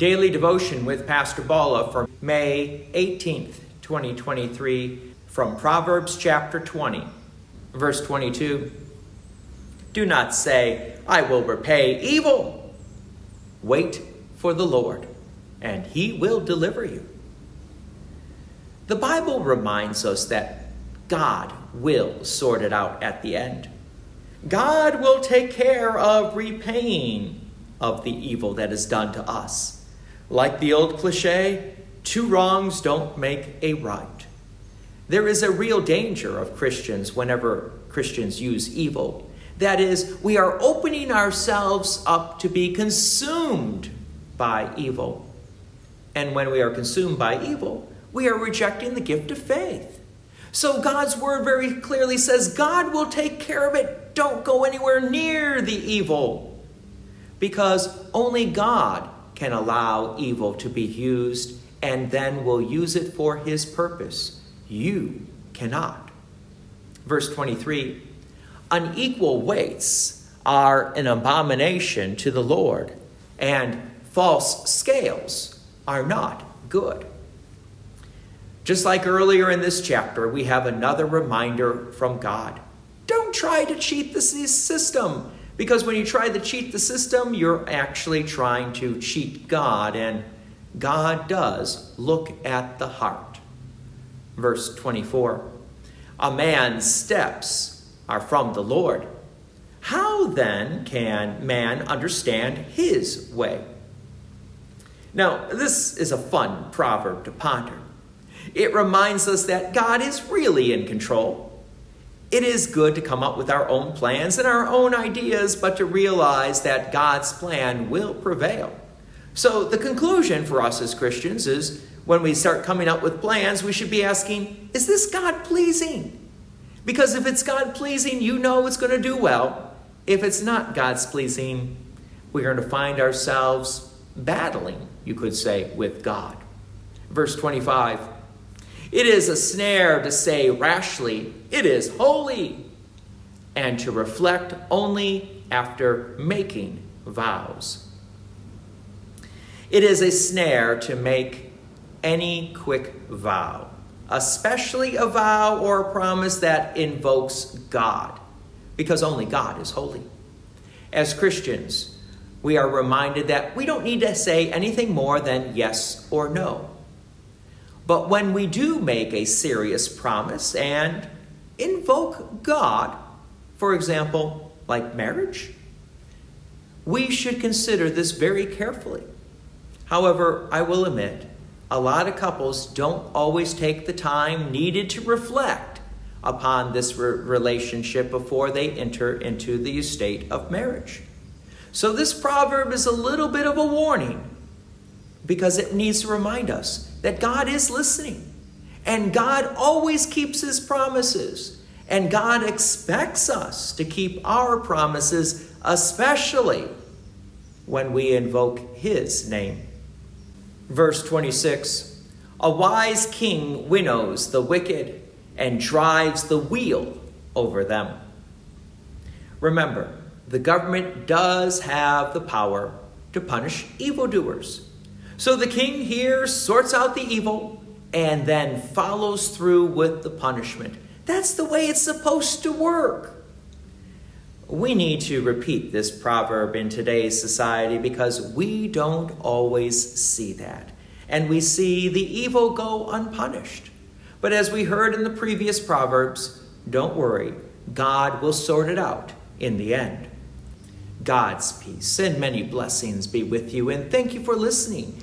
Daily Devotion with Pastor Balla for May 18th, 2023, from Proverbs chapter 20, verse 22. Do not say, I will repay evil. Wait for the Lord, and he will deliver you. The Bible reminds us that God will sort it out at the end. God will take care of repaying of the evil that is done to us. Like the old cliche, two wrongs don't make a right. There is a real danger of Christians whenever Christians use evil. That is, we are opening ourselves up to be consumed by evil. And when we are consumed by evil, we are rejecting the gift of faith. So God's word very clearly says God will take care of it. Don't go anywhere near the evil. Because only God can allow evil to be used and then will use it for his purpose. You cannot. Verse 23 Unequal weights are an abomination to the Lord, and false scales are not good. Just like earlier in this chapter, we have another reminder from God. Don't try to cheat the system, because when you try to cheat the system, you're actually trying to cheat God, and God does look at the heart. Verse 24 A man's steps are from the Lord. How then can man understand his way? Now, this is a fun proverb to ponder. It reminds us that God is really in control. It is good to come up with our own plans and our own ideas, but to realize that God's plan will prevail. So, the conclusion for us as Christians is when we start coming up with plans, we should be asking, is this God pleasing? Because if it's God pleasing, you know it's going to do well. If it's not God's pleasing, we're going to find ourselves battling, you could say, with God. Verse 25 it is a snare to say rashly, It is holy, and to reflect only after making vows. It is a snare to make any quick vow, especially a vow or a promise that invokes God, because only God is holy. As Christians, we are reminded that we don't need to say anything more than yes or no. But when we do make a serious promise and invoke God, for example, like marriage, we should consider this very carefully. However, I will admit, a lot of couples don't always take the time needed to reflect upon this re- relationship before they enter into the estate of marriage. So, this proverb is a little bit of a warning because it needs to remind us that God is listening. And God always keeps his promises. And God expects us to keep our promises, especially when we invoke his name. Verse 26 A wise king winnows the wicked and drives the wheel over them. Remember, the government does have the power to punish evildoers. So the king here sorts out the evil and then follows through with the punishment. That's the way it's supposed to work. We need to repeat this proverb in today's society because we don't always see that. And we see the evil go unpunished. But as we heard in the previous proverbs, don't worry, God will sort it out in the end. God's peace and many blessings be with you, and thank you for listening.